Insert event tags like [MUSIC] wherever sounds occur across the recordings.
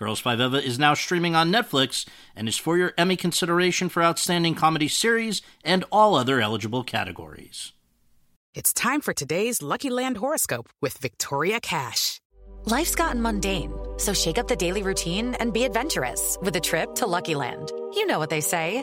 Girls Five Eva is now streaming on Netflix and is for your Emmy consideration for Outstanding Comedy Series and all other eligible categories. It's time for today's Lucky Land horoscope with Victoria Cash. Life's gotten mundane, so shake up the daily routine and be adventurous with a trip to Lucky Land. You know what they say.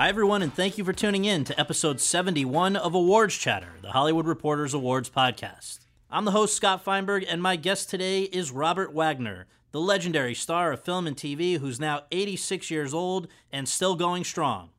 Hi, everyone, and thank you for tuning in to episode 71 of Awards Chatter, the Hollywood Reporters Awards podcast. I'm the host, Scott Feinberg, and my guest today is Robert Wagner, the legendary star of film and TV who's now 86 years old and still going strong.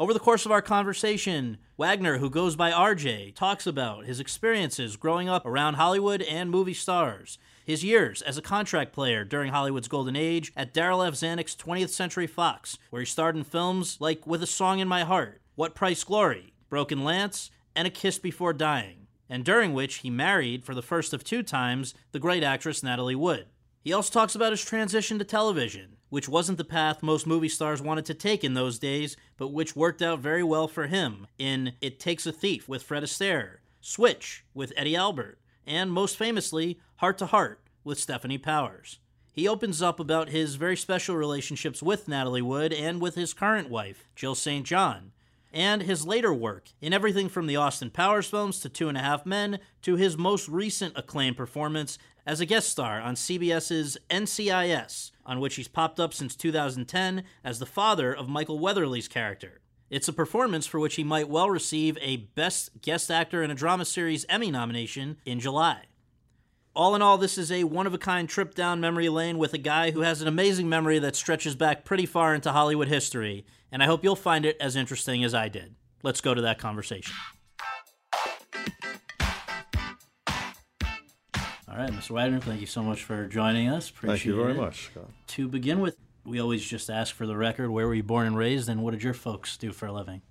Over the course of our conversation, Wagner, who goes by RJ, talks about his experiences growing up around Hollywood and movie stars, his years as a contract player during Hollywood's golden age at Darryl F. Zanuck's 20th Century Fox, where he starred in films like With a Song in My Heart, What Price Glory, Broken Lance, and A Kiss Before Dying, and during which he married, for the first of two times, the great actress Natalie Wood. He also talks about his transition to television, which wasn't the path most movie stars wanted to take in those days, but which worked out very well for him in It Takes a Thief with Fred Astaire, Switch with Eddie Albert, and most famously, Hart to Hart with Stefanie Powers. He opens up about his very special relationships with Natalie Wood and with his current wife, Jill St. John, and his later work in everything from the Austin Powers films to Two and a Half Men to his most recent acclaimed performance as a guest star on CBS's NCIS, on which he's popped up since 2010 as the father of Michael Weatherly's character. It's a performance for which he might well receive a Best Guest Actor in a Drama Series Emmy nomination in July. All in all, this is a one of a kind trip down memory lane with a guy who has an amazing memory that stretches back pretty far into Hollywood history, and I hope you'll find it as interesting as I did. Let's go to that conversation. Right, Mr. Wagner, thank you so much for joining us. Appreciate Thank you very it. much, Scott. To begin with, we always just ask for the record where were you born and raised, and what did your folks do for a living?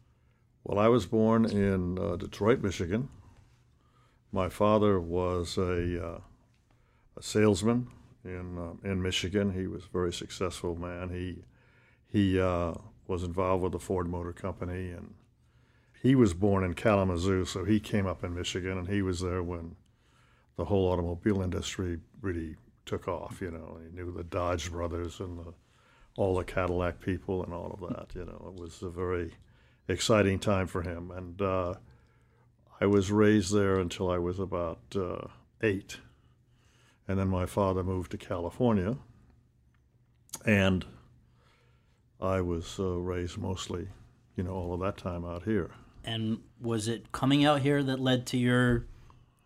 Well, I was born in uh, Detroit, Michigan. My father was a, uh, a salesman in uh, in Michigan. He was a very successful man. He he uh, was involved with the Ford Motor Company, and he was born in Kalamazoo, so he came up in Michigan, and he was there when the whole automobile industry really took off. You know, he knew the Dodge brothers and the, all the Cadillac people and all of that. You know, it was a very exciting time for him, and uh, I was raised there until I was about uh, eight, and then my father moved to California, and I was uh, raised mostly, you know, all of that time out here. And was it coming out here that led to your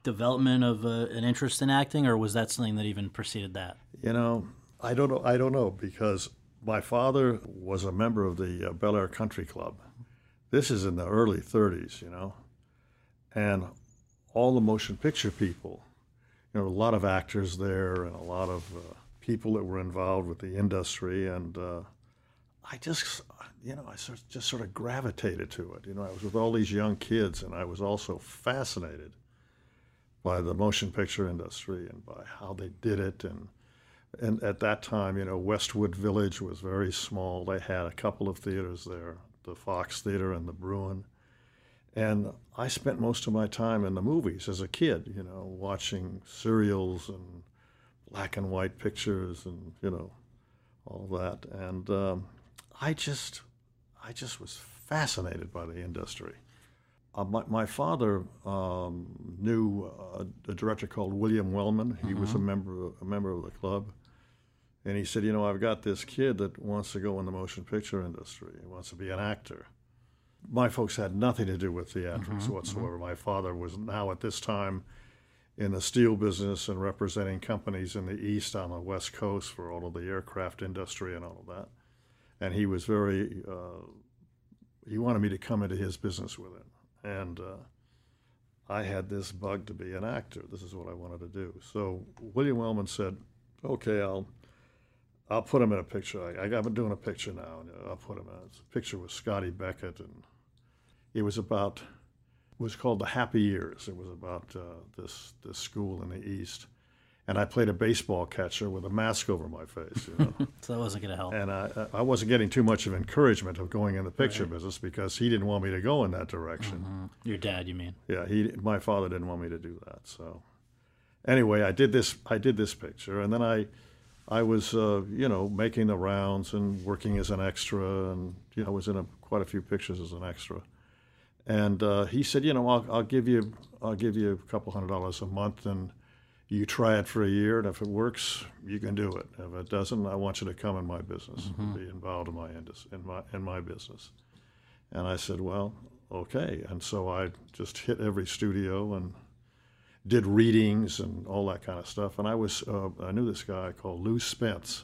development of uh, an interest in acting, or was that something that even preceded that? You know, I don't know. I don't know because my father was a member of the uh, Bel Air Country Club. This is in the early 30s, you know, and all the motion picture people, you know, a lot of actors there and a lot of uh, people that were involved with the industry, and uh, I just, you know, I just sort of gravitated to it. You know, I was with all these young kids, and I was also fascinated by the motion picture industry and by how they did it. And and at that time you know westwood village was very small. They had a couple of theaters there the fox theater and the bruin. And i spent most of my time in the movies as a kid you know watching serials and black and white pictures and you know all that. And um, i just i just was fascinated by the industry uh, my, my father um, knew uh, a director called William Wellman. He was a member of, a member of the club, and he said, "You know, I've got this kid that wants to go in the motion picture industry. He wants to be an actor." my folks had nothing to do with theatrics whatsoever. My father was now at this time in the steel business and representing companies in the East on the West Coast for all of the aircraft industry and all of that. And he was very, uh, he wanted me to come into his business with him. And uh, I had this bug to be an actor. This is what I wanted to do. So William Wellman said, okay, I'll. I'll put him in a picture. I, I've been doing a picture now, and I'll put him in. A picture with Scotty Beckett, and it was about it was called the Happy Years. It was about uh, this this school in the East, and I played a baseball catcher with a mask over my face. You know? [LAUGHS] So that wasn't going to help. and I I wasn't getting too much of encouragement of going in the picture business because he didn't want me to go in that direction. Your dad, you mean? Yeah, he my father didn't want me to do that. So anyway, I did this I did this picture, and then I I was uh, you know making the rounds and working as an extra, and you know, I was in a, quite a few pictures as an extra. And uh, he said, you know, I'll, I'll give you I'll give you a couple hundred dollars a month, and you try it for a year, and if it works, you can do it. If it doesn't, I want you to come in my business, and be involved in my in my in my business. And I said, well, okay. And so I just hit every studio and did readings and all that kind of stuff. And I was uh, I knew this guy called Lou Spence,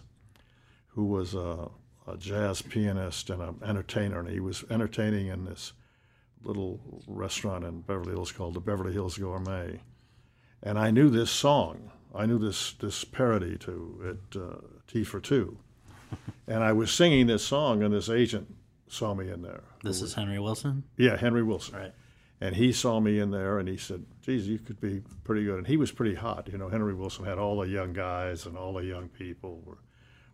who was a, a jazz pianist and an entertainer, and he was entertaining in this little restaurant in Beverly Hills called the Beverly Hills Gourmet. And I knew this song. I knew this this parody to it, uh, Tea for Two, [LAUGHS] and I was singing this song, and this agent saw me in there. This is Henry Willson? Yeah, Henry Willson. Right. And he saw me in there and he said, geez, you could be pretty good. And he was pretty hot. You know, Henry Willson had all the young guys and all the young people were,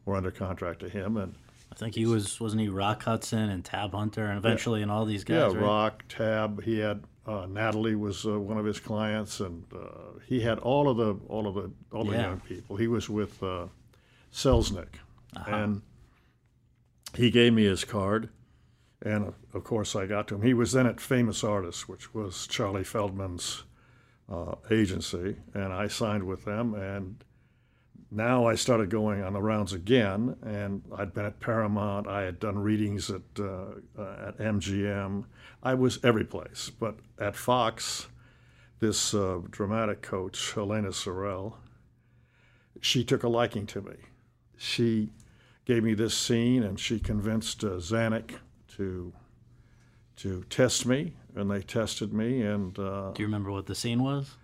were under contract to him. And I think he was, wasn't he Rock Hudson and Tab Hunter and eventually and all these guys, yeah, right? Rock, Tab, he had uh, Natalie was uh, one of his clients, and uh, he had all of the all of the all the young people. He was with uh, Selznick, and he gave me his card, and of- of course I got to him. He was then at Famous Artists, which was Charlie Feldman's uh, agency, and I signed with them. And now I started going on the rounds again, and I'd been at Paramount. I had done readings at uh, at MGM. I was every place, but at Fox, this uh, dramatic coach, Helena Sorell, she took a liking to me. She gave me this scene, and she convinced uh, Zanuck to to test me, and they tested me, and uh, Do you remember what the scene was?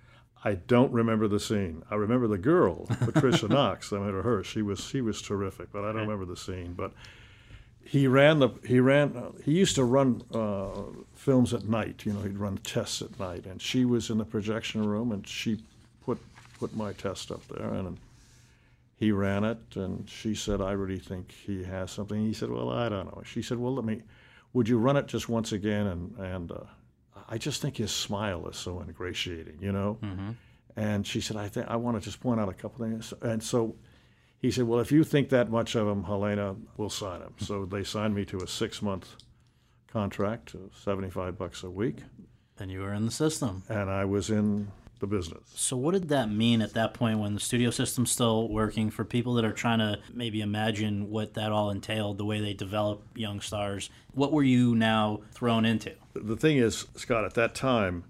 I don't remember the scene. I remember the girl, Patricia [LAUGHS] Knox. I met her. She was she was terrific, but I don't remember the scene. But he ran the he ran uh, he used to run uh, films at night. You know, he'd run tests at night, and she was in the projection room, and she put put my test up there, and he ran it, and she said, "I really think he has something." He said, "Well, I don't know." She said, "Well, let me. Would you run it just once again?" And and uh, I just think his smile is so ingratiating, you know. And she said, "I think I want to just point out a couple things." And so he said, "Well, if you think that much of him, Helena, we'll sign him." so they signed me to a six-month contract, uh, seventy-five bucks a week, And you were in the system. and I was in the business. So what did that mean at that point when the studio system's still working for people that are trying to maybe imagine what that all entailed, the way they develop young stars? What were you now thrown into? the thing is, Scott, at that time,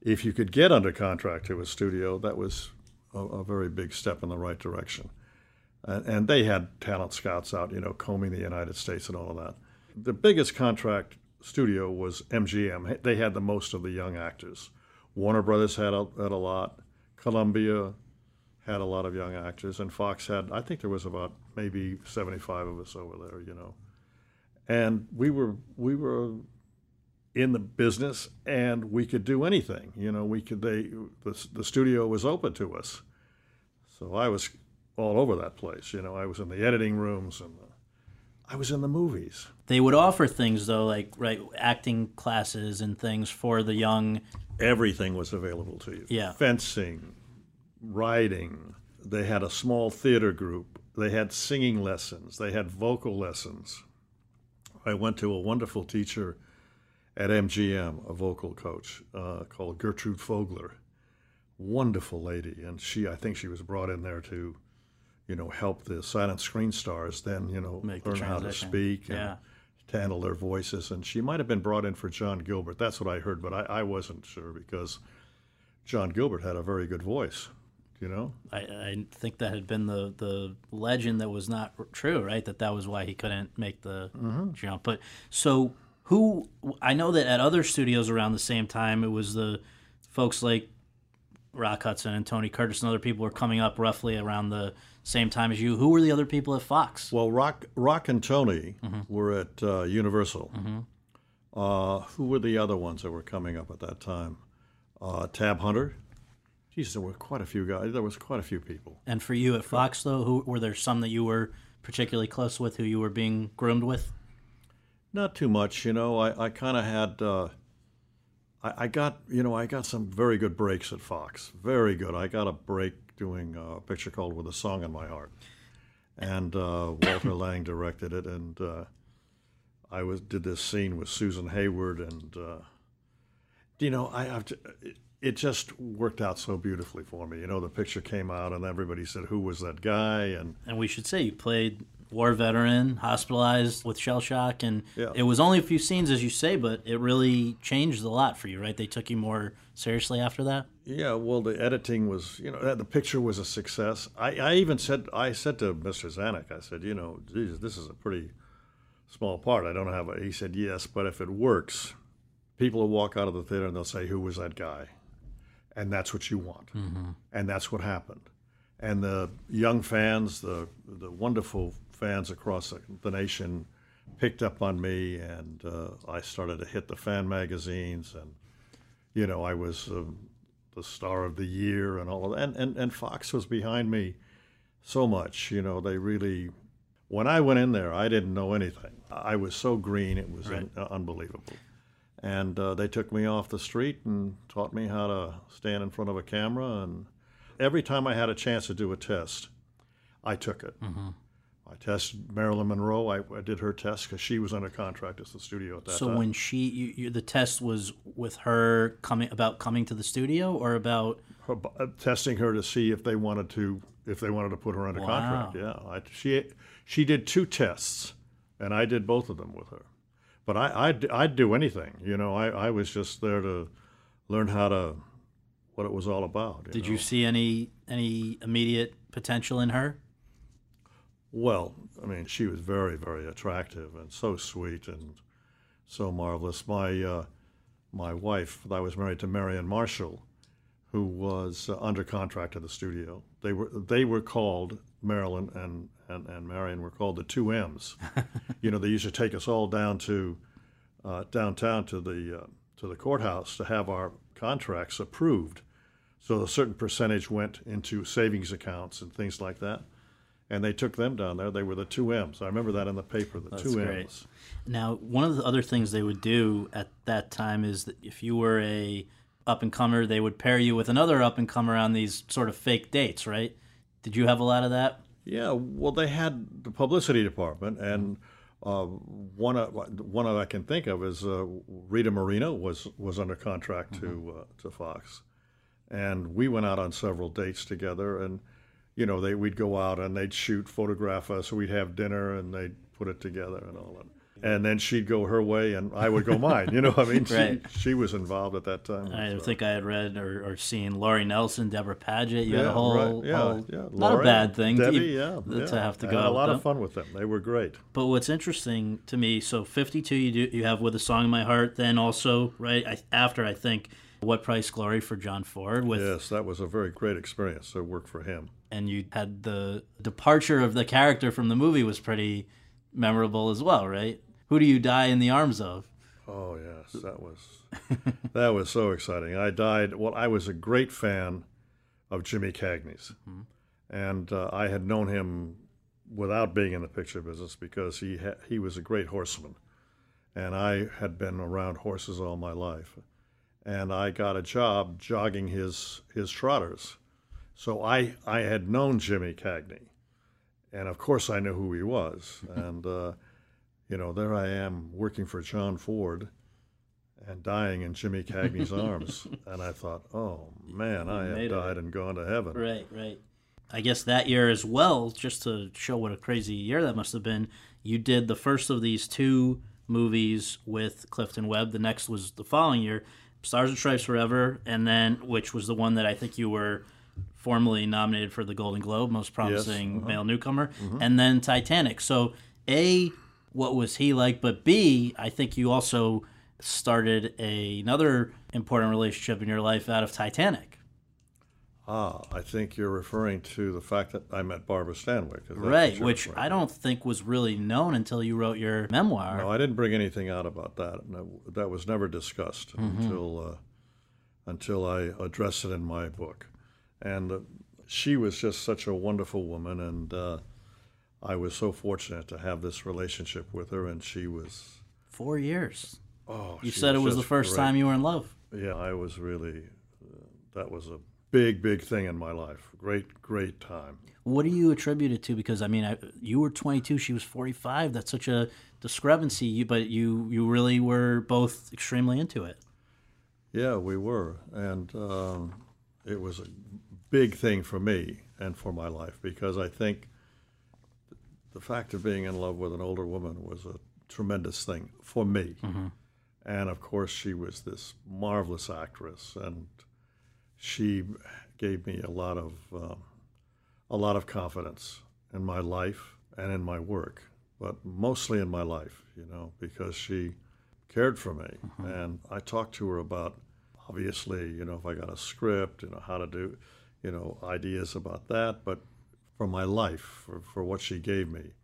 if you could get under contract to a studio, that was a, a very big step in the right direction. And, and they had talent scouts out, you know, combing the United States and all of that. The biggest contract studio was MGM. They had the most of the young actors. Warner Brothers had a, had a lot. Columbia had a lot of young actors, and Fox had. I think there was about maybe seventy-five of us over there, you know. And we were we were in the business and we could do anything you know we could they the, the studio was open to us so i was all over that place you know i was in the editing rooms and the, i was in the movies They would offer things though, like right acting classes and things for the young. Everything was available to you Yeah. fencing riding they had a small theater group they had singing lessons they had vocal lessons i went to a wonderful teacher at mgm a vocal coach uh, called gertrude fogler wonderful lady and she i think she was brought in there to you know help the silent screen stars then you know Make learn how to speak and Yeah. To handle their voices, and she might have been brought in for John Gilbert. That's what I heard, but I, I wasn't sure because John Gilbert had a very good voice. You know, I, I think that had been the, the legend that was not true, right? That that was why he couldn't make the mm-hmm. jump. But so who? I know that at other studios around the same time, it was the folks like Rock Hudson and Tony Curtis and other people were coming up roughly around the same time as you. Who were the other people at Fox? Well, Rock, Rock and Tony were at uh, Universal. Uh, who were the other ones that were coming up at that time? Uh, Tab Hunter. Geez, there were quite a few guys. There was quite a few people. And for you at Fox, though, who were there some that you were particularly close with, who you were being groomed with? Not too much, you know. I, I kind of had. I, I got, you know, I got some very good breaks at Fox. Very good. I got a break doing a picture called "With a Song in My Heart," and uh, Walter [COUGHS] Lang directed it, and uh, I was did this scene with Susan Hayward, and uh, you know, I have it just worked out so beautifully for me. You know, the picture came out, and everybody said, "Who was that guy?" And And we should say you played war veteran, hospitalized with shell shock, and Yeah. it was only a few scenes, as you say, but it really changed a lot for you, right? They took you more seriously after that. Yeah, well, the editing was, you know, the picture was a success. I, I even said, I said to Mr. Zanuck, I said, you know, geez, this is a pretty small part. I don't have a. He said, yes, but if it works, people will walk out of the theater and they'll say, who was that guy? And that's what you want. Mm-hmm. And that's what happened. And the young fans, the the wonderful fans across the, nation, picked up on me, and uh, I started to hit the fan magazines, and you know, I was um, the star of the year and all of that. And, and, and Fox was behind me so much. You know, they really, when I went in there, I didn't know anything. I was so green, it was un- unbelievable. And uh, they took me off the street and taught me how to stand in front of a camera. And every time I had a chance to do a test, I took it. I tested Marilyn Monroe. I, I did her test because she was under contract at the studio at that So time. So when she, you, you, the test was with her coming about coming to the studio, or about her, uh, testing her to see if they wanted to if they wanted to put her under Wow. contract. Yeah, I, she she did two tests, and I did both of them with her. But I I'd, I'd do anything. You know, I, I was just there to learn how to what it was all about. did know. you see any any immediate potential in her? Well, I mean, she was very, very attractive and so sweet and so marvelous. My uh, my wife, I was married to Marion Marshall, who was uh, under contract at the studio. They were they were called Marilyn and, and, and Marion were called the two M's. [LAUGHS] you know, they used to take us all down to uh, downtown to the uh, to the courthouse to have our contracts approved. So a certain percentage went into savings accounts and things like that. And they took them down there. They were the two M's. I remember that in the paper, the That's two great. M's. Now, one of the other things they would do at that time is that if you were a up and comer, they would pair you with another up and comer on these sort of fake dates, right? Did you have a lot of that? Yeah, well, they had the publicity department, and uh, one of, one of I can think of is uh, Rita Moreno was was under contract to uh, to Fox, and we went out on several dates together, and you know they we'd go out and they'd shoot, photograph us, we'd have dinner, and they'd put it together and all that. And then she'd go her way, and I would go mine. You know, I mean, [LAUGHS] she, Right. she was involved at that time. I so. think I had read or, or seen Lori Nelson, Deborah Paget. You had a whole, right. yeah, whole- yeah. not a Lori, bad thing to, Debbie, e- yeah, to yeah. have to I go. had a lot of fun with them. They were great. But what's interesting to me, so 52 you do you have with a song in my heart, then also right I, after I think what price glory for John Ford with Yes, that was a very great experience to work for him. and you had the departure of the character from the movie was pretty memorable as well, right? Who do you die in the arms of? Oh yes, that was [LAUGHS] that was so exciting. I died. Well, I was a great fan of Jimmy Cagney's, and uh, I had known him without being in the picture business because he ha- he was a great horseman, and I had been around horses all my life, and I got a job jogging his his trotters, so I I had known Jimmy Cagney, and of course I knew who he was, [LAUGHS] and. Uh, you know, there I am working for John Ford and dying in Jimmy Cagney's [LAUGHS] arms. And I thought, oh man, I have died and gone to heaven. Right, right. I guess that year as well, just to show what a crazy year that must have been, you did the first of these two movies with Clifton Webb. The next was the following year, Stars and Stripes Forever, and then which was the one that I think you were formally nominated for the Golden Globe, most promising uh-huh. male newcomer, mm-hmm. and then Titanic. So, A, what was he like? But B, I think you also started a, another important relationship in your life out of Titanic. Ah, I think you're referring to the fact that I met Barbara Stanwyck. Right, which I don't think was really known until you wrote your memoir. No, I didn't bring anything out about that. No, that was never discussed Mm-hmm. until uh, until I addressed it in my book. And uh, she was just such a wonderful woman, and uh, I was so fortunate to have this relationship with her. And she was Four years. oh, You said it was the first great. time you were in love. Yeah, I was really. Uh, that was a big, big thing in my life. Great, great time. What do you attribute it to? Because I mean, I, you were 22, she was 45. That's such a discrepancy. You, but you you really were both extremely into it. Yeah, we were, and um, it was a big thing for me and for my life because I think the fact of being in love with an older woman was a tremendous thing for me. And of course, she was this marvelous actress, and she gave me a lot of um, a lot of confidence in my life and in my work, but mostly in my life, you know, because she cared for me. And I talked to her about, obviously, you know, if I got a script, you know, how to do, you know, ideas about that, but for my life, for, for what she gave me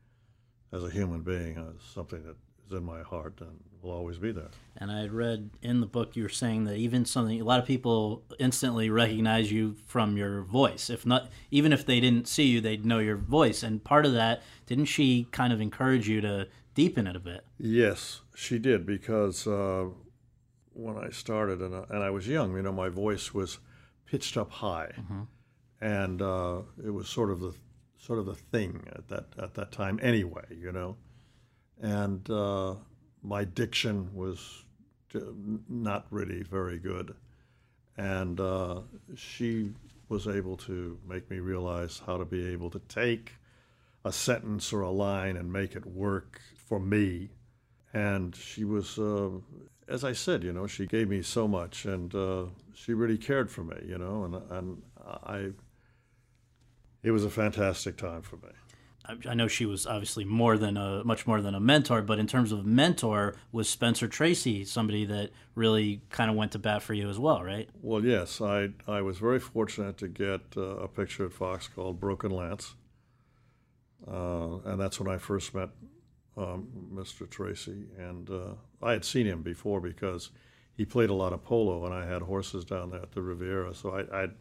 as a human being, uh, something that is in my heart and will always be there. And I read in the book you were saying that even something a lot of people instantly recognize you from your voice. If not, even if they didn't see you, they'd know your voice. And part of that, didn't she kind of encourage you to deepen it a bit? Yes, she did because uh, when I started and I, and I was young, you know, my voice was pitched up high, and uh, it was sort of the sort of the thing at that at that time anyway, you know, and uh, my diction was not really very good, and uh, she was able to make me realize how to be able to take a sentence or a line and make it work for me. And she was, uh, as I said, you know, she gave me so much, and uh, she really cared for me, you know, and and I. It was a fantastic time for me. I- know she was obviously more than a much more than a mentor, but in terms of mentor, was Spencer Tracy somebody that really kind of went to bat for you as well, right? Well, yes, I I was very fortunate to get uh, a picture at Fox called Broken Lance, uh, and that's when I first met um, Mr. Tracy. And uh, I had seen him before because he played a lot of polo, and I had horses down there at the Riviera, so I I'd,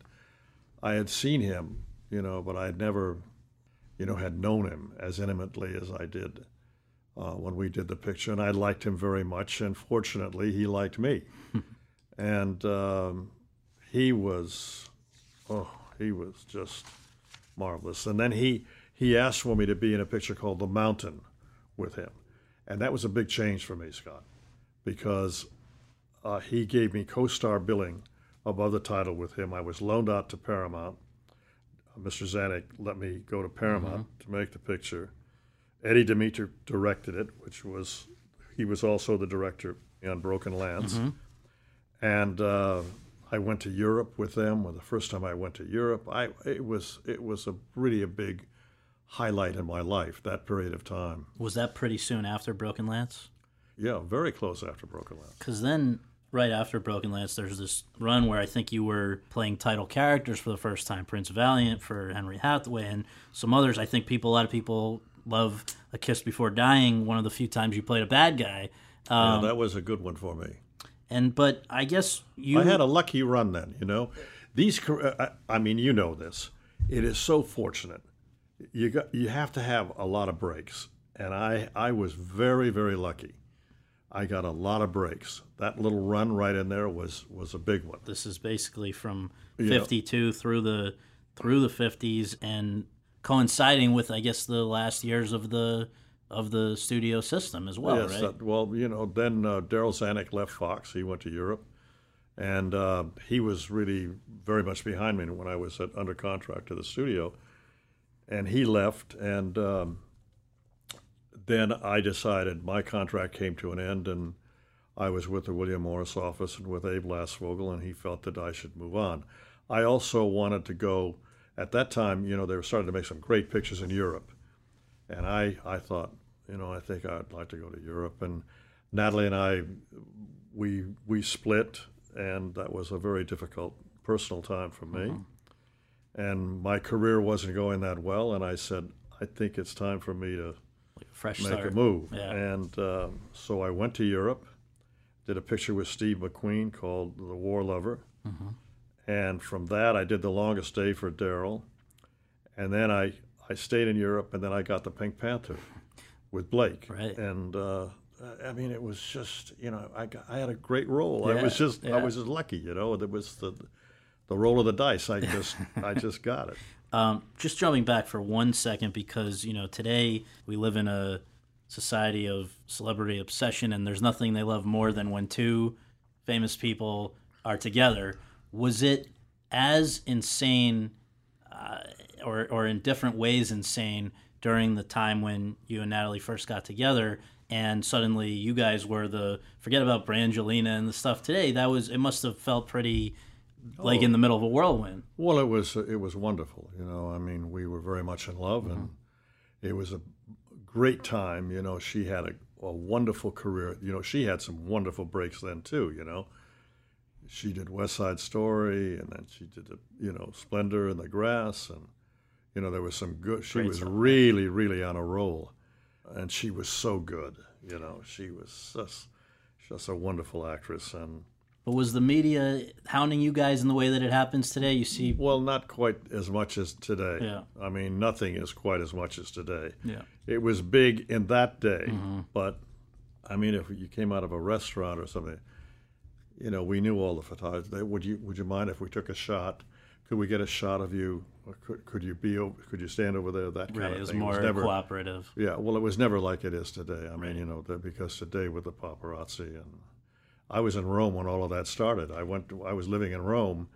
I had seen him, you know, but I had never, you know, had known him as intimately as I did. Uh, when we did the picture, and I liked him very much, and fortunately, he liked me [LAUGHS] and um, he was, oh, he was just marvelous. And then he he asked for me to be in a picture called The Mountain with him, and that was a big change for me, Scott, because uh, he gave me co-star billing above the title with him. I was loaned out to Paramount. Mr. Zanuck let me go to Paramount to make the picture. Eddie Dmytryk directed it, which was he was also the director on Broken Lance and uh, I went to Europe with them. Well, the first time I went to Europe, I it was it was a really a big highlight in my life that period of time. Was that pretty soon after Broken Lance? Yeah, very close after Broken Lance. Because then, right after Broken Lance, there's this run where I think you were playing title characters for the first time Prince Valiant for Henry Hathaway and some others. I think people, a lot of people love A Kiss Before Dying, one of the few times you played a bad guy. yeah, Um, that was a good one for me. and But I guess you. I had a lucky run then. You know, these. I, I mean, you know this. It is so fortunate. You got you have to have a lot of breaks, and I I was very very lucky. I got a lot of breaks. That little run right in there was was a big one. this is basically from Yeah. 52 through the through the 50s and coinciding with I guess the last years of the of the studio system as well, yes, right? that- well, you know, then uh, Darryl Zanuck left Fox. He went to Europe, and uh, he was really very much behind me when I was at, under contract to the studio. And he left, and um, then I decided my contract came to an end, and I was with the William Morris office and with Abe Lastfogel, and he felt that I should move on. I also wanted to go. At that time, you know, they were starting to make some great pictures in Europe, and I, I thought, you know, I think I'd like to go to Europe. And Natalie and I, we we split, and that was a very difficult personal time for me. Mm-hmm. And my career wasn't going that well, and I said, I think it's time for me to fresh make start. a move. Yeah. And um, so I went to Europe, did a picture with Steve McQueen called The War Lover. Mm-hmm. And from that, I did The Longest Day for Darryl. And then I, I stayed in Europe, and then I got the Pink Panther with Blake. Right. And uh, I mean, it was just, you know, I, got, I had a great role. I was just, yeah. I was just lucky, you know. It was the, the roll of the dice. I [LAUGHS] just, I just got it. Um, just jumping back for one second because you know today we live in a society of celebrity obsession, and there's nothing they love more than when two famous people are together. Was it as insane, uh, or or in different ways insane during the time when you and Natalie first got together? And suddenly, you guys were the forget about Brangelina and the stuff today. That was it. Must have felt pretty like in the middle of a whirlwind. Well, it was it was wonderful. You know, I mean, we were very much in love, and Mm-hmm. it was a great time. You know, she had a, a wonderful career. You know, she had some wonderful breaks then too. You know, she did West Side Story, and then she did the you know Splendor in the Grass, and you know there was some good. She Great was stuff. really really on a roll, and she was so good. You know, she was just just a wonderful actress, and But was the media hounding you guys in the way that it happens today? You see, Well, not quite as much as today. Yeah. I mean, nothing is quite as much as today. Yeah. It was big in that day, Mm-hmm. but I mean, if you came out of a restaurant or something, you know, we knew all the photographers. Would you Would you mind if we took a shot? Could we get a shot of you? Or could, could you be? over- Could you stand over there? That kind right, of it was thing. more never, cooperative. yeah, well, it was never like it is today. I mean, you know, because today with the paparazzi and I was in Rome when all of that started. I went. To, I was living in Rome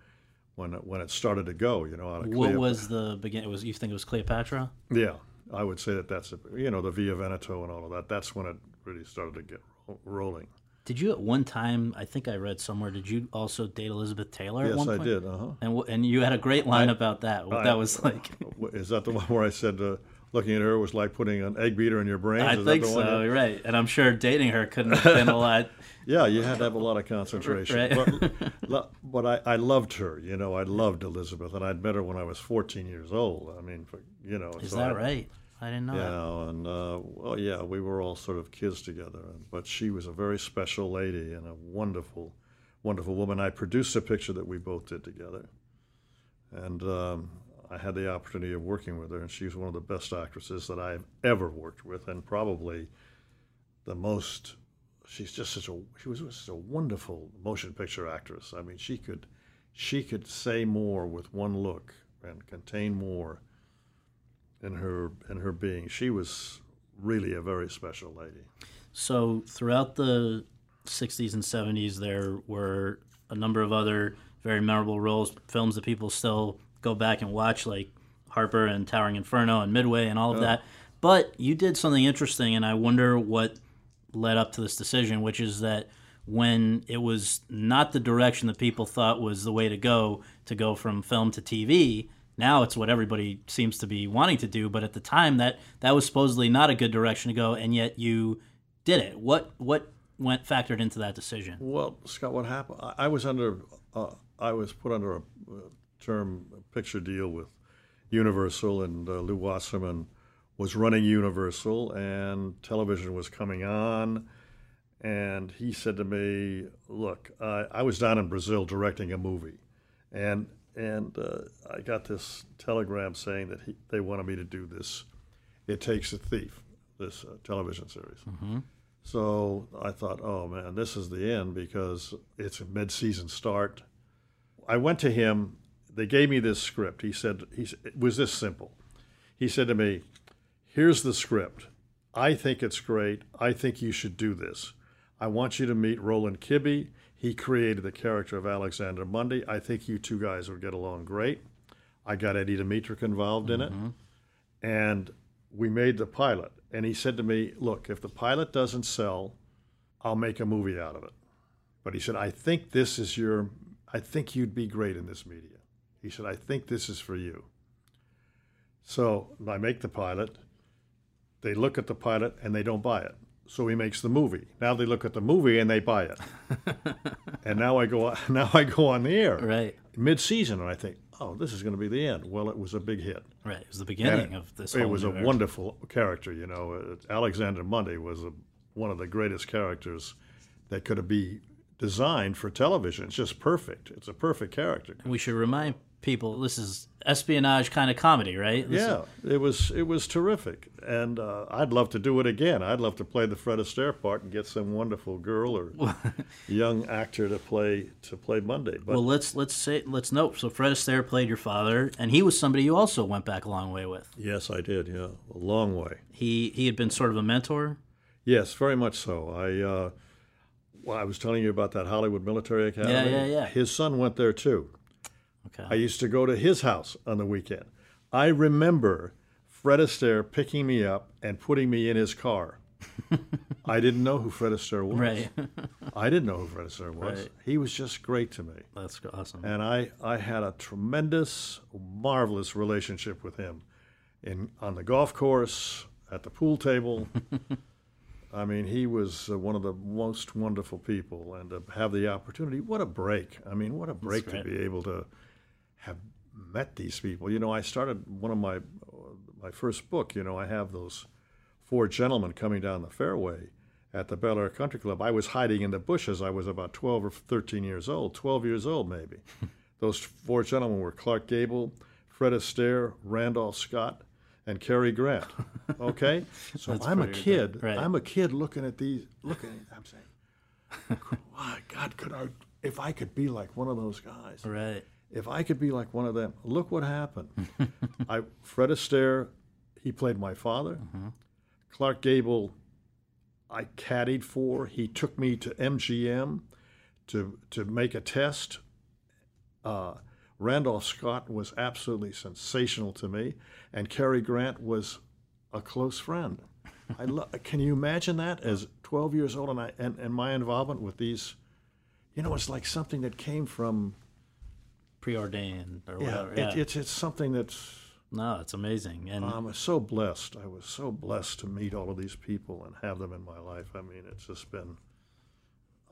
when it, when it started to go. You know, out of What Cleop- was the beginning? Was you think it was Cleopatra? Yeah, I would say that that's a, you know the Via Veneto and all of that. That's when it really started to get ro- rolling. Did you at one time? I think I read somewhere. Did you also date Elizabeth Taylor? at Yes, I did. Uh huh. And wh- and you had a great line about that. What I- that was [LAUGHS] like. Is that the one where I said uh, looking at her was like putting an egg beater in your brain? I Is think that one? so. You're right. And I'm sure dating her couldn't have been a [LAUGHS] lot. Yeah, you had to have a lot of concentration. Right. But, but I, I loved her. You know, I loved Elizabeth, and I'd met her when I was 14 years old. I mean, for, you know. Is so that I- right? I didn't know that. Yeah, and uh, well, yeah, we were all sort of kids together. But she was a very special lady and a wonderful, wonderful woman. I produced a picture that we both did together, and um, I had the opportunity of working with her. And she's one of the best actresses that I've ever worked with, and probably the most. She's just such a she was just a wonderful motion picture actress. I mean, she could she could say more with one look and contain more in her in her being. She was really a very special lady. So throughout the 60s and 70s, there were a number of other very memorable roles, films that people still go back and watch, like Harper and Towering Inferno and Midway and all of that. But you did something interesting, and I wonder what led up to this decision, which is that when it was not the direction that people thought was the way to go, to go from film to TV, now it's what everybody seems to be wanting to do. But at the time, that that was supposedly not a good direction to go, and yet you did it. What what went factored into that decision? Well, Scott, what happened? I, I was under uh, I was put under a uh, term picture deal with Universal, and uh, Lew Wasserman was running Universal, and television was coming on. And he said to me, "Look, I, I was down in Brazil directing a movie, and and uh, I got this telegram saying that he, they wanted me to do this. It takes a thief, this uh, television series. So I thought, oh man, this is the end because it's a mid-season start. I went to him. They gave me this script. He said, he, it was this simple. He said to me, here's the script. I think it's great. I think you should do this. I want you to meet Roland Kibbee. He created the character of Alexander Mundy. I think you two guys would get along great. I got Eddie Dmytryk involved in it, mm-hmm. and we made the pilot. and he said to me, "Look, if the pilot doesn't sell, I'll make a movie out of it." But he said, "I think this is your. I think you'd be great in this media." He said, "I think this is for you." So I make the pilot. They look at the pilot and they don't buy it. So he makes the movie. Now they look at the movie and they buy it. [LAUGHS] and now I go [LAUGHS] now I go on the air Right. mid-season and I think, "Oh, this is going to be the end." Well, it was a big hit. Right. It was the beginning And of this. It was a era. wonderful character, you know. Uh, Alexander Mundy was a, one of the greatest characters that could be designed for television. It's just perfect. It's a perfect character. We should remind people this is espionage kind of comedy, right? This is- Yeah, it was it was terrific, and uh, I'd love to do it again. I'd love to play the Fred Astaire part and get some wonderful girl or [LAUGHS] young actor to play to play Mundy. But well, let's let's say let's note. So Fred Astaire played your father, and he was somebody you also went back a long way with. yes, I did. Yeah, a long way. He he had been sort of a mentor. Yes, very much so. I uh, well, I was telling you about that Hollywood Military Academy. Yeah, yeah, yeah. His son went there too. Okay. I used to go to his house on the weekend. I remember Fred Astaire picking me up and putting me in his car. [LAUGHS] I didn't know who Fred Astaire was. right. I didn't know who Fred Astaire was. Right. He was just great to me. That's awesome. And I, I had a tremendous, marvelous relationship with him in on the golf course, at the pool table. [LAUGHS] I mean, he was uh, one of the most wonderful people, and to have the opportunity, what a break! I mean, what a break to be able to have met these people. You know, I started one of my my first book. You know, I have those four gentlemen coming down the fairway at the Bel Air Country Club. I was hiding in the bushes. I was about 12 or 13 years old, 12 years old maybe. [LAUGHS] those four gentlemen were Clark Gable, Fred Astaire, Randolph Scott, and Cary Grant. [LAUGHS] Okay, so I'm a kid. Right. I'm a kid looking at these, looking. At, I'm saying, [LAUGHS] my God, could I? If I could be like one of those guys, right. If I could be like one of them, look what happened. [LAUGHS] I Fred Astaire, he played my father. Clark Gable, I caddied for. He took me to MGM to to make a test. Uh, Randolph Scott was absolutely sensational to me, and Cary Grant was a close friend. I lo- [LAUGHS] can you imagine that as 12 years old and I and, and my involvement with these, you know, it's like something that came from Preordained or yeah, whatever. it, Yeah. it's it's something that's no, it's amazing. And I'm so blessed. I was so blessed to meet all of these people and have them in my life. I mean, it's just been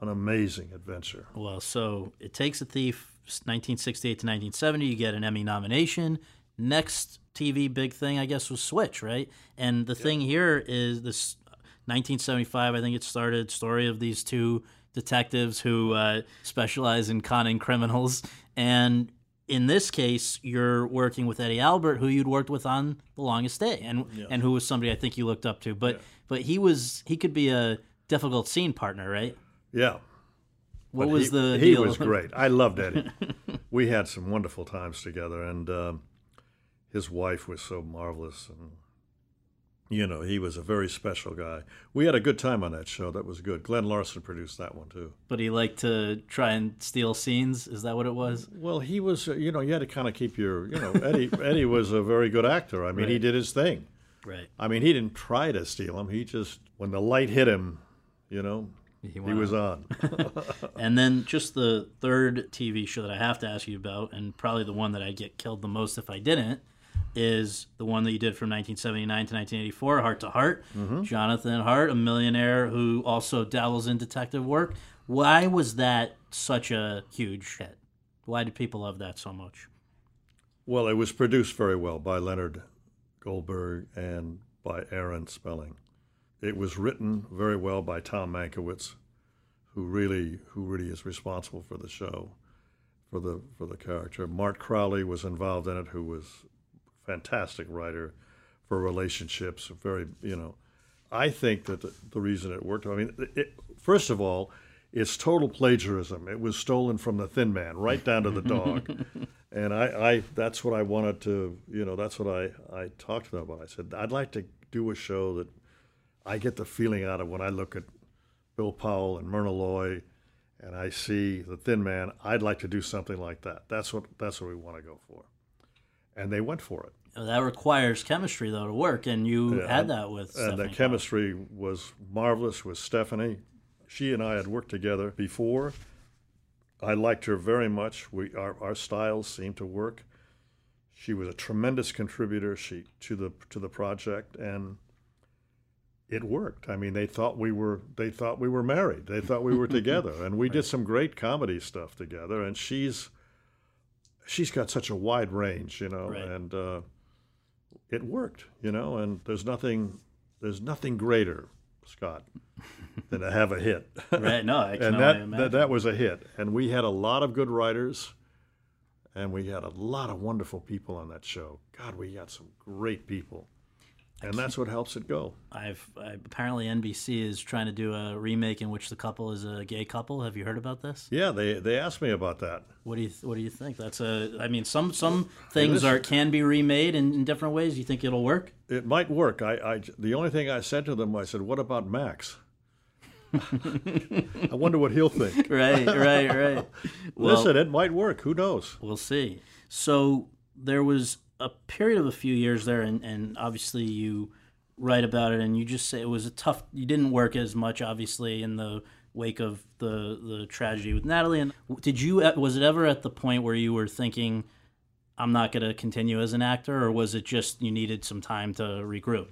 an amazing adventure. Well, so it takes a thief, 1968 to 1970. You get an Emmy nomination. Next TV big thing, I guess, was Switch, right? And the thing here is this 1975. I think it started story of these two detectives who uh, specialize in conning criminals. And in this case, you're working with Eddie Albert, who you'd worked with on The Longest Day, and and who was somebody I think you looked up to. But but he was he could be a difficult scene partner, right? Yeah. What But was he, the he deal? was great. I loved Eddie. [LAUGHS] we had some wonderful times together, and um, his wife was so marvelous, and you know he was a very special guy. We had a good time on that show. That was good. Glen Larson produced that one too. But he liked to try and steal scenes. Is that what it was? Well, he was, uh, you know, you had to kind of keep your, you know, Eddie. [LAUGHS] Eddie was a very good actor. I mean, he did his thing. Right. I mean, he didn't try to steal him. He just, when the light hit him, you know, He he was on. [LAUGHS] [LAUGHS] And then just the third TV show that I have to ask you about, and probably the one that I'd get killed the most if I didn't, is the one that you did from 1979 to 1984, Hart to Hart. Mm-hmm. Jonathan Hart, a millionaire who also dabbles in detective work. Why was that such a huge hit? Why did people love that so much? well, it was produced very well by Leonard Goldberg and by Aaron Spelling. It was written very well by Tom Mankiewicz, who really, who really is responsible for the show, for the for the character. Mart Crowley was involved in it, who was fantastic writer for relationships. Very, you know, I think that the, the reason it worked. I mean, it, first of all, it's total plagiarism. It was stolen from the Thin Man, right down to the dog. [LAUGHS] and I, I, that's what I wanted to, you know, that's what I, I talked to them about. I said I'd like to do a show that I get the feeling out of when I look at Bill Powell and Myrna Loy, and I see the Thin Man. I'd like to do something like that. That's what that's what we want to go for. and they went for it. That requires chemistry though to work, and you Yeah, had that with. and the Stefanie chemistry was marvelous with Stefanie. She and I had worked together before. I liked her very much. We our, our styles seemed to work. She was a tremendous contributor she to the to the project and it worked. I mean, they thought we were they thought we were married. They thought we were [LAUGHS] together and we did some great comedy stuff together and she's she's got such a wide range, you know, Right. and uh, it worked, you know, and there's nothing there's nothing greater, Scott, [LAUGHS] than to have a hit. Right? No, I [LAUGHS] can and that, imagine. that that was a hit. And we had a lot of good writers, and we had a lot of wonderful people on that show. God, we got some great people, and that's what helps it go. I've I, apparently NBC is trying to do a remake in which the couple is a gay couple. Have you heard about this? Yeah, they they asked me about that. What do you What do you think? That's a. I mean, some some things are can be remade in, in different ways. You think it'll work? It might work. I, I the only thing I said to them, I said, "What about Max?" [LAUGHS] I wonder what he'll think. [LAUGHS] Right, right, right. [LAUGHS] Well, Listen, it might work. Who knows? We'll see. So there was a period of a few years there, and, and obviously you write about it, and you just say it was a tough. You didn't work as much, obviously, in the wake of the the tragedy with Natalie. And did you? Was it ever at the point where you were thinking, "I'm not going to continue as an actor," or was it just you needed some time to regroup?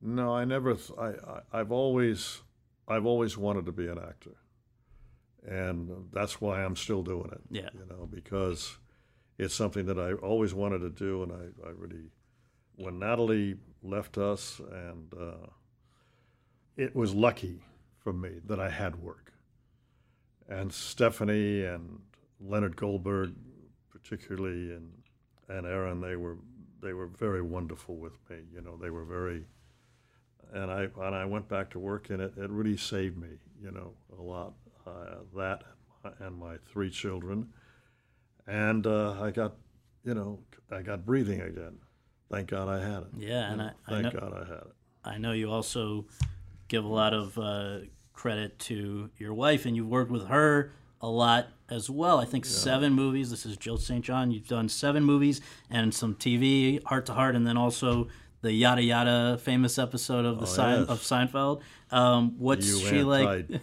No, I never. Th- I, I I've always I've always wanted to be an actor, and that's why I'm still doing it. Yeah. you know, because it's something that I always wanted to do, and I, I really, when Natalie left us, and uh, it was lucky for me that I had work, and Stefanie and Leonard Goldberg, particularly, and and Aaron, they were they were very wonderful with me. You know, they were very and I and I went back to work, and it, it really saved me, you know, a lot. Uh, that and my three children, and uh, I got, you know, I got breathing again. Thank God I had it. Yeah, and I- I thank know- God I had it. I know you also give a lot of uh, credit to your wife, and you've worked with her a lot as well. I think seven movies. This is Jill St. John. You've done seven movies and some TV, Hart to Hart, and then also the Yada Yada famous episode of the Sein- yes. of Seinfeld. Um, what's You she like? [LAUGHS]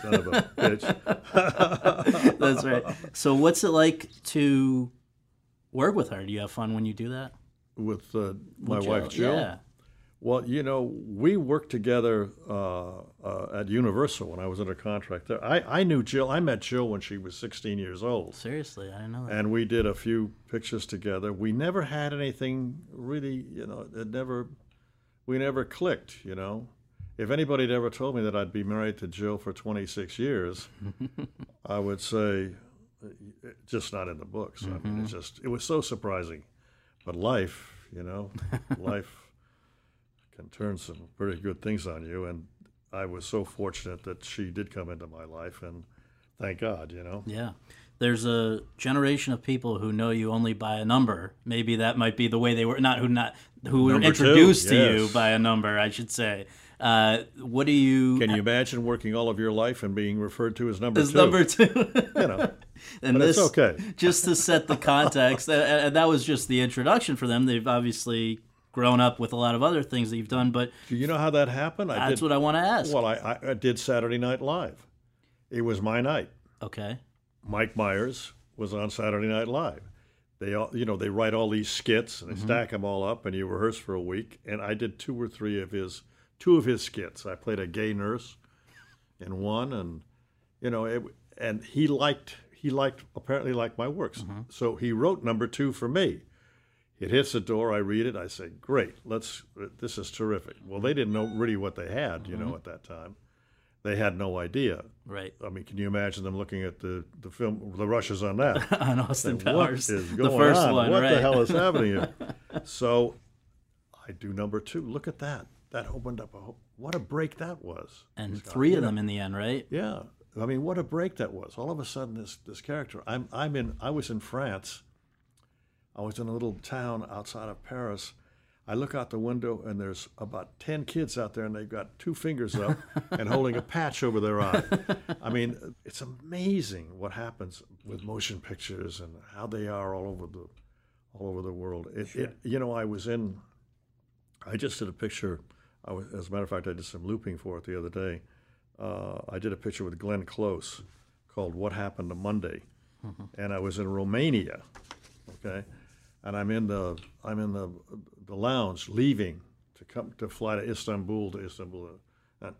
son of a bitch. [LAUGHS] That's right. So, what's it like to work with her? Do you have fun when you do that? With uh, my With wife Jill. Yeah. Well, you know, we worked together uh, uh, at Universal when I was under contract there. I, I knew Jill. I met Jill when she was 16 years old. Seriously, I didn't know that. and we did a few pictures together. We never had anything really, you know, it never, we never clicked, you know. If anybody had ever told me that I'd be married to Jill for 26 years, [LAUGHS] I would say, just not in the books. I mean, it just, it was so surprising. But life, you know, [LAUGHS] life can turn some pretty good things on you. And I was so fortunate that she did come into my life, and thank God, you know. Yeah. There's a generation of people who know you only by a number. Maybe that might be the way they were not who not who were Number two, introduced to you by a number, I should say. Uh, what do you Can you imagine working all of your life and being referred to as number as two? number two? You know, [LAUGHS] and but this okay. just to set the context, [LAUGHS] and that was just the introduction for them. They've obviously grown up with a lot of other things that you've done, but Do you know how that happened? I that's did. what I want to ask. well, I, I, did Saturday Night Live. It was my night. okay. Mike Myers was on Saturday Night Live. They all, you know, they write all these skits and they mm-hmm. stack them all up, and you rehearse for a week. And I did two or three of his, two of his skits. I played a gay nurse in one, and you know, it, and he liked, he liked, apparently liked my works. Mm-hmm. So he wrote number two for me. It hits the door. I read it. I say, "Great, let's. This is terrific." Well, they didn't know really what they had, you know, mm-hmm. at that time. They had no idea. Right. I mean, can you imagine them looking at the, the film, the rushes on that? [LAUGHS] On Austin what Powers. is the first on? one, what right. the hell is happening here? [LAUGHS] so I do number two. Look at that. That opened up a whole, what a break that was. and Scott. three of know, them in the end, right? Yeah. I mean, what a break that was. All of a sudden, this this character. I'm I'm in. I was in France. I was in a little town outside of Paris. I look out the window and there's about ten kids out there, and they've got two fingers up [LAUGHS] and holding a patch over their eye. I mean, it's amazing what happens with motion pictures and how they are all over the all over the world. It, it, you know, I was in. I just did a picture. I was, as a matter of fact, I did some looping for it the other day. Uh, I did a picture with Glenn Close called "What Happened to Monday," and I was in Romania. Okay, and I'm in the I'm in the the lounge leaving to come to fly to Istanbul to Istanbul, and,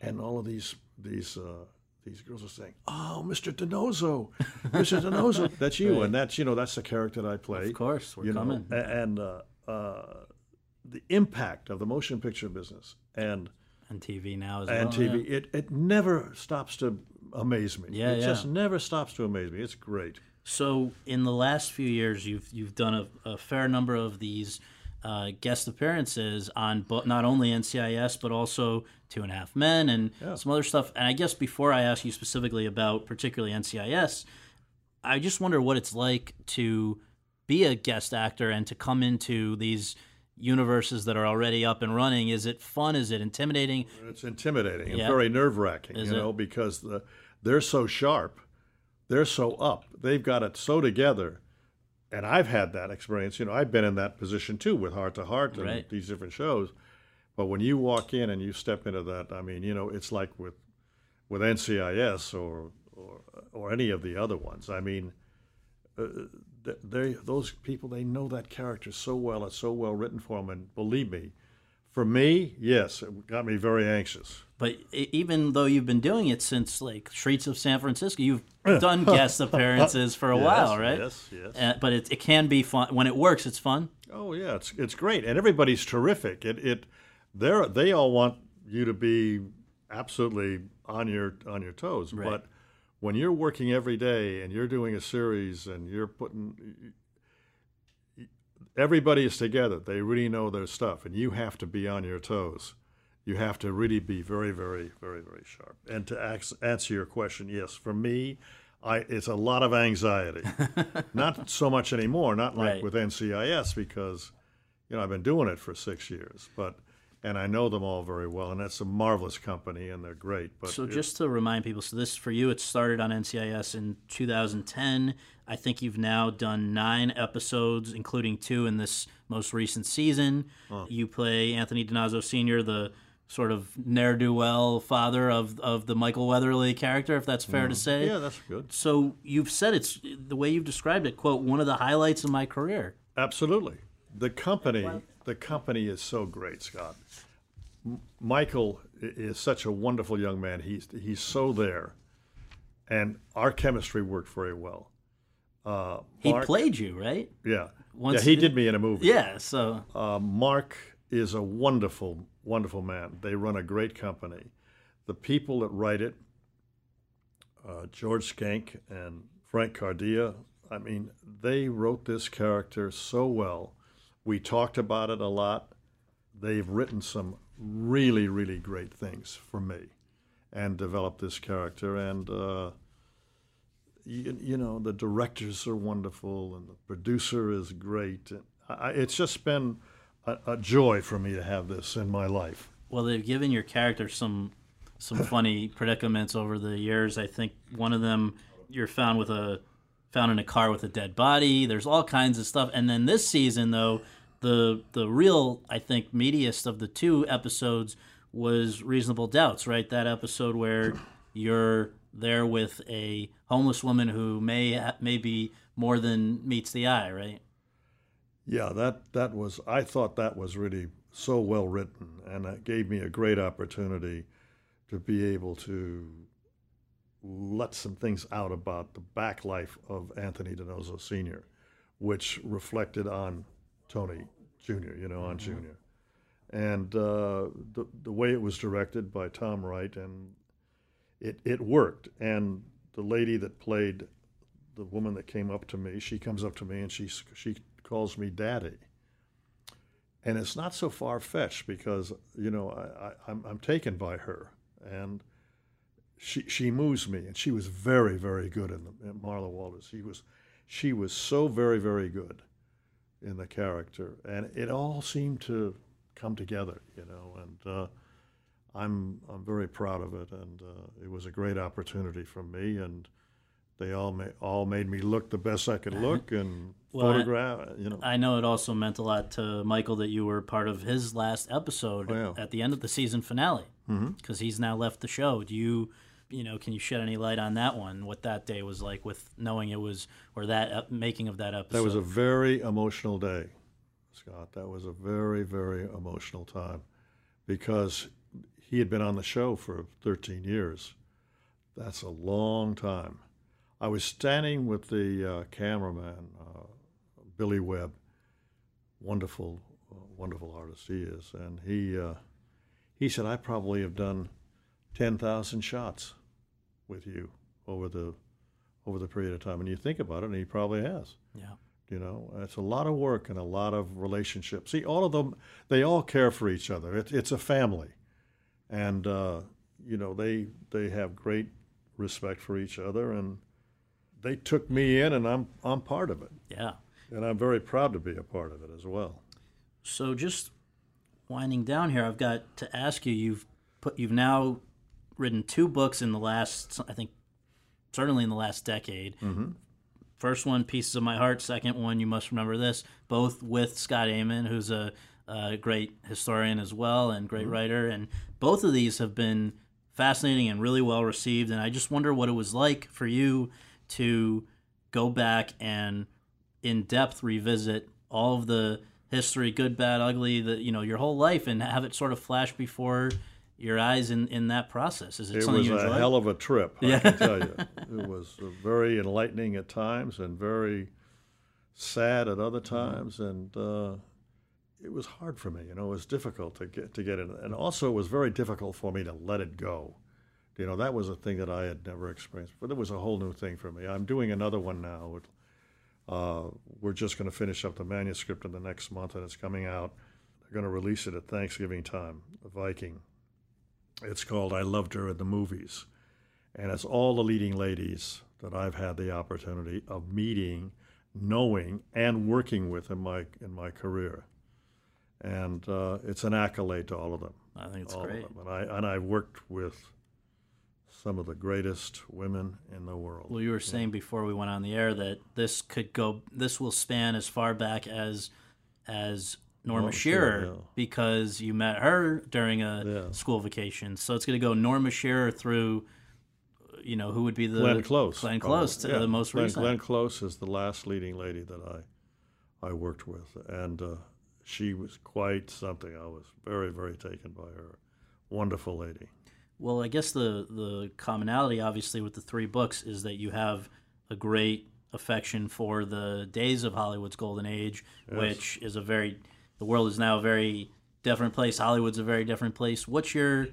and all of these these. Uh, these girls are saying, "Oh, Mr. DiNozzo, [LAUGHS] Mr. DiNozzo, that's you," and that's you know that's the character that I play. Of course, we're you coming. a- and uh, uh, the impact of the motion picture business and and TV now as and well. TV, yeah. it it never stops to amaze me. Yeah, it yeah. just never stops to amaze me. It's great. So in the last few years, you've you've done a, a fair number of these uh, guest appearances on bo- not only NCIS but also Two and a Half Men and some other stuff. And I guess before I ask you specifically about particularly NCIS, I just wonder what it's like to be a guest actor and to come into these universes that are already up and running. Is it fun? Is it intimidating? It's intimidating and Yeah. very nerve wracking, you it? know, because the, they're so sharp, they're so up, they've got it so together. And I've had that experience. You know, I've been in that position too with Hart to Hart and Right. these different shows. But when you walk in and you step into that, I mean, you know, it's like with with NCIS or or or any of the other ones. I mean, uh, th- they those people they know that character so well. It's so well written for them. And believe me, for me, yes, it got me very anxious. But even though you've been doing it since like Streets of San Francisco, you've done guest [LAUGHS] appearances for a Yes, while, right? yes, yes. Uh, but it, it can be fun when it works. It's fun. Oh yeah, it's it's great, and everybody's terrific. It it they they all want you to be absolutely on your on your toes. Right. But when you're working every day and you're doing a series and you're putting everybody is together. They really know their stuff, and you have to be on your toes. You have to really be very, very, very, very sharp. And to ax- answer your question, yes, for me, I, it's a lot of anxiety. [LAUGHS] not so much anymore, not like Right. with NCIS because, you know, I've been doing it for six years, but and I know them all very well, and that's a marvelous company, and they're great. But So just to remind people, so this for you, it started on NCIS in 2010. I think you've now done nine episodes, including two in this most recent season. You play Anthony DiNozzo Sr., the sort of ne'er do well father of of the Michael Weatherly character, if that's fair to say. yeah, that's good. So you've said it's the way you've described it. "Quote one of the highlights of my career." Absolutely. The company, the company is so great, Scott. M- Michael is such a wonderful young man. He's he's so there, and our chemistry worked very well. Uh, He played you, right? yeah, once- yeah. He did me in a movie. Yeah. So Uh, Mark is a wonderful, wonderful man. They run a great company. The people that write it, uh, George Schenck and Frank Cardea, I mean, they wrote this character so well. We talked about it a lot. They've written some really, really great things for me and developed this character. And, uh, you, you know, the directors are wonderful and the producer is great. I, it's just been a, a joy for me to have this in my life. Well, they've given your character some some funny predicaments over the years. I think one of them you're found with a found in a car with a dead body. There's all kinds of stuff. And then this season though, the the real I think meatiest of the two episodes was Reasonable Doubts, right? That episode where you're there with a homeless woman who may may be more than meets the eye, right? Yeah, that that was. I thought that was really so well written, and it gave me a great opportunity to be able to let some things out about the back life of Anthony DiNozzo Sr., which reflected on Tony Jr. You know, on Jr. And uh, the the way it was directed by Tom Wright, and it it worked. And the lady that played the woman that came up to me, she comes up to me and she she calls me daddy. And it's not so far fetched because you know I, I'm taken by her, and she she moves me, and she was very very good in, the, in Marla Walters. She was she was so very very good in the character, and it all seemed to come together, you know. And uh, I'm I'm very proud of it, and uh, it was a great opportunity for me and They all ma- all made me look the best I could uh-huh. look and Well, I- photograph. you know, I know it also meant a lot to Michael that you were part of his last episode Oh, yeah. at the end of the season finale mm-hmm. because he's now left the show. Do you, you know, can you shed any light on that one? What that day was like with knowing it was or that ep- making of that episode? that was a very emotional day, Scott. That was a very very emotional time because he had been on the show for 13 years. That's a long time. I was standing with the uh, cameraman, uh, Billy Webb, wonderful, uh, wonderful artist he is, and he uh, he said I probably have done ten thousand shots with you over the over the period of time, and you think about it, and he probably has. yeah. You know, it's a lot of work and a lot of relationships. See, all of them, they all care for each other. It, it's a family, and uh, you know they they have great respect for each other, and they took me in, and I'm I'm part of it, Yeah. and I'm very proud to be a part of it as well. So just winding down here, I've got to ask you. You've put you've now written two books in the last, I think, certainly in the last decade. Mm-hmm. First one, Pieces of My Heart. Second one, You Must Remember This. Both with Scott Eyman, who's a, a great historian as well and great writer. And both of these have been fascinating and really well received. And I just wonder what it was like for you to go back and in depth revisit all of the history, good, bad, ugly, the you know your whole life, and have it sort of flash before your eyes in, in that process. Is it, It something was you a hell of a trip, Yeah. I can tell you. It was very enlightening at times and very sad at other times, and uh, it was hard for me. You know, it was difficult to get to get in, and also it was very difficult for me to let it go. You know, that was a thing that I had never experienced, but it was a whole new thing for me. I'm doing another one now. Uh, we're just going to finish up the manuscript in the next month, and it's coming out. They're going to release it at Thanksgiving time. The Viking. It's called I Loved Her in the Movies. And it's all the leading ladies that I've had the opportunity of meeting, knowing, and working with in my in my career. And uh, it's an accolade to all of them. I think it's all great. Of them. And I and I've worked with some of the greatest women in the world. Well, you were saying before we went on the air that this could go, this will span as far back as as Norma Shearer yeah. because you met her during a Yeah. school vacation. So it's going to go Norma Shearer through, you know, who would be the Glenn Close. Glenn. Close, to Yeah, the most Glenn, recent. Glenn Close is the last leading lady that I I worked with, and uh, she was quite something. I was very very taken by her. Wonderful lady. Well, I guess the the commonality, obviously, with the three books is that you have a great affection for the days of Hollywood's golden age, which is a very the world is now a very different place. Hollywood's a very different place. What's your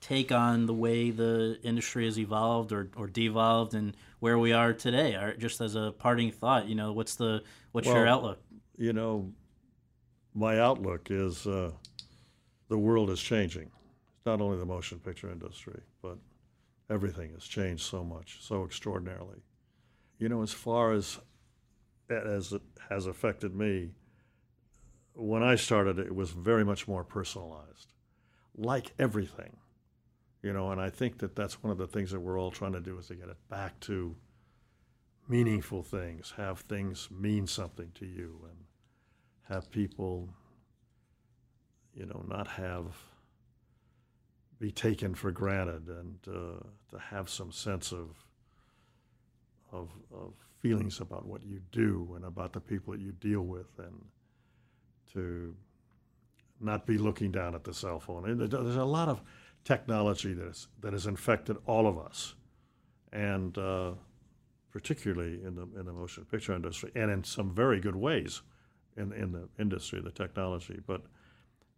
take on the way the industry has evolved or, or devolved and where we are today? Or just as a parting thought, you know, what's the what's your outlook? You know, my outlook is uh, the world is changing. Not only the motion picture industry, but everything has changed so much, so extraordinarily. You know, as far as as it has affected me, when I started, it was very much more personalized, like everything. You know, and I think that that's one of the things that we're all trying to do is to get it back to meaningful things, have things mean something to you, and have people, you know, not have be taken for granted, and uh, to have some sense of, of of feelings about what you do and about the people that you deal with, and to not be looking down at the cell phone. And there's a lot of technology that is, that has infected all of us, and uh, particularly in the in the motion picture industry, and in some very good ways in in the industry, the technology. But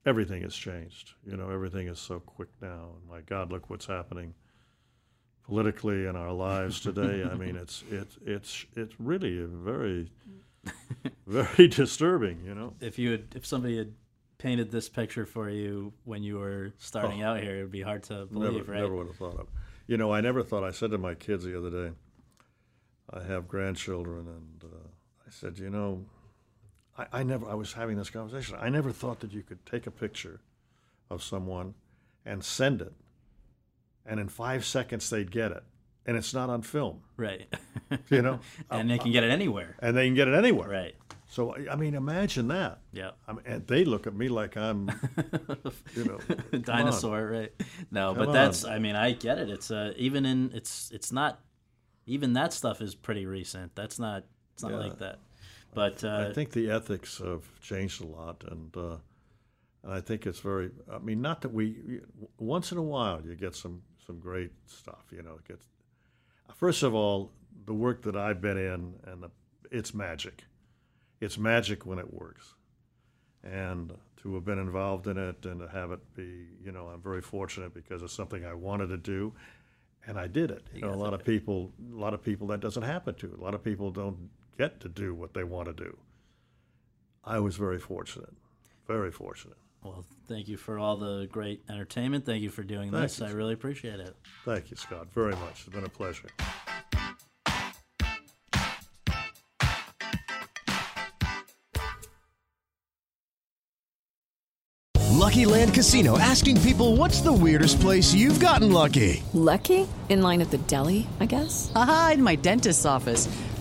everything has changed. You know, everything is so quick now. And my God, look what's happening politically in our lives today. I mean, it's it's it's it's really a very [LAUGHS] very disturbing. You know. If you had, if somebody had painted this picture for you when you were starting out here, it would be hard to believe, never, right? never would have thought of. You know, I never thought. I said to my kids the other day, I have grandchildren, and uh, I said, you know, I, I never. I was having this conversation. I never thought that you could take a picture of someone and send it, and in five seconds they'd get it, and it's not on film. Right. You know, [LAUGHS] and they can get it anywhere. and they can get it anywhere. Right. So I- mean, imagine that. Yeah. I mean, and they look at me like I'm, [LAUGHS] you know, come on. Dinosaur, right? No, but Come that's. on. I mean, I get it. It's uh, even in. It's it's not. Even that stuff is pretty recent. That's not. It's not Yeah. like that. But uh, I think the ethics have changed a lot, and uh, and I think it's very. I mean, not that we once in a while you get some some great stuff. You know, it gets. First of all, the work that I've been in, and the, it's magic. It's magic when it works, and to have been involved in it and to have it be, you know, I'm very fortunate because it's something I wanted to do, and I did it. You know, a lot of people, a lot of people that doesn't happen to. A lot of people don't get to do what they want to do. I was very fortunate, very fortunate. well, thank you for all the great entertainment. Thank you for doing Thank this. you. I really appreciate it. Thank you, Scott, very much. It's been a pleasure. Lucky Land Casino asking people what's the weirdest place you've gotten lucky? Lucky? In line at the deli, I guess? Aha, in my dentist's office.